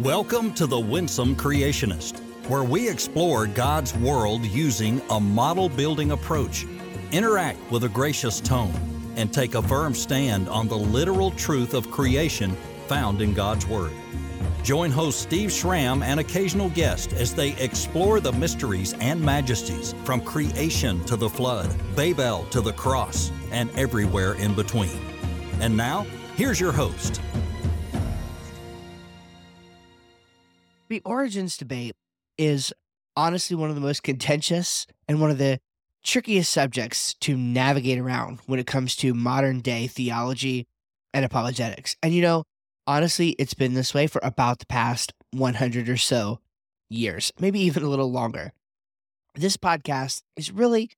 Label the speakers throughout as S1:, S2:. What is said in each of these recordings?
S1: Welcome to The Winsome Creationist, where we explore God's world using a model building approach, interact with a gracious tone, and take a firm stand on the literal truth of creation found in God's Word. Join host Steve Schramm and occasional guests as they explore the mysteries and majesties from creation to the flood, Babel to the cross, and everywhere in between. And now, here's your host.
S2: The origins debate is honestly one of the most contentious and one of the trickiest subjects to navigate around when it comes to modern day theology and apologetics. And you know, honestly, it's been this way for about the past 100 or so years, maybe even a little longer. This podcast is really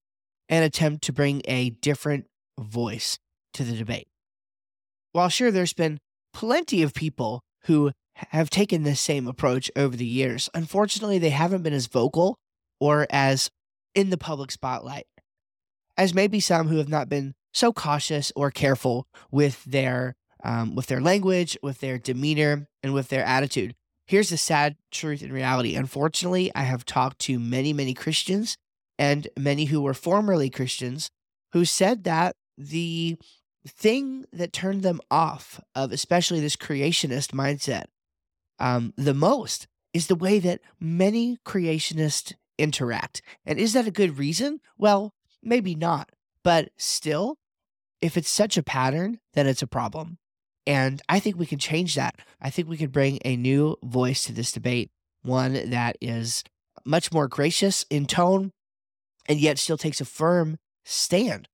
S2: an attempt to bring a different voice to the debate. While sure, there's been plenty of people who have taken this same approach over the years. Unfortunately, they haven't been as vocal or as in the public spotlight as maybe some who have not been so cautious or careful with their um, with their language, with their demeanor, and with their attitude. Here's the sad truth and reality. Unfortunately, I have talked to many, many Christians and many who were formerly Christians who said that the thing that turned them off of especially this creationist mindset um, the most is the way that many creationists interact. And is that a good reason? Well, maybe not. But still, if it's such a pattern, then it's a problem. And I think we can change that. I think we can bring a new voice to this debate, one that is much more gracious in tone and yet still takes a firm stand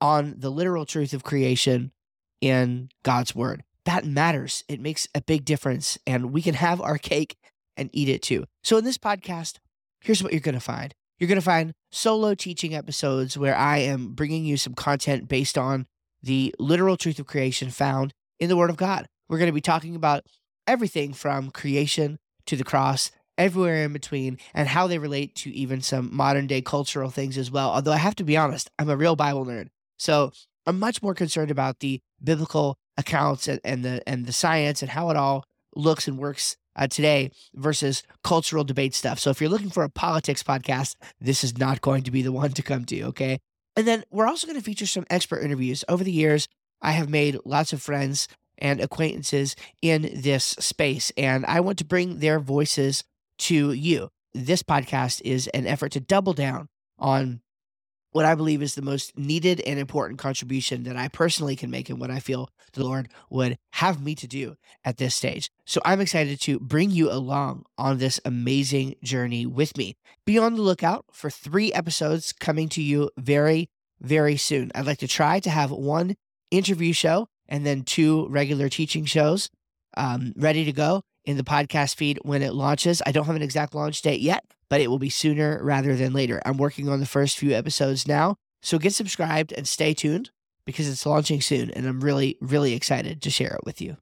S2: on the literal truth of creation in God's word that matters. It makes a big difference, and we can have our cake and eat it too. So, in this podcast, here's what you're going to find you're going to find solo teaching episodes where I am bringing you some content based on the literal truth of creation found in the Word of God. We're going to be talking about everything from creation to the cross, everywhere in between, and how they relate to even some modern day cultural things as well. Although I have to be honest, I'm a real Bible nerd. So I'm much more concerned about the biblical accounts and, and the and the science and how it all looks and works uh, today versus cultural debate stuff. So if you're looking for a politics podcast, this is not going to be the one to come to. Okay. And then we're also going to feature some expert interviews. Over the years, I have made lots of friends and acquaintances in this space, and I want to bring their voices to you. This podcast is an effort to double down on what I believe is the most needed and important contribution that I personally can make and what I feel the Lord would have me to do at this stage. So I'm excited to bring you along on this amazing journey with me. Be on the lookout for three episodes coming to you very, very soon. I'd like to try to have one interview show and then two regular teaching shows um, ready to go in the podcast feed when it launches. I don't have an exact launch date yet, but it will be sooner rather than later. I'm working on the first few episodes now. So get subscribed and stay tuned because it's launching soon. And I'm really, really excited to share it with you.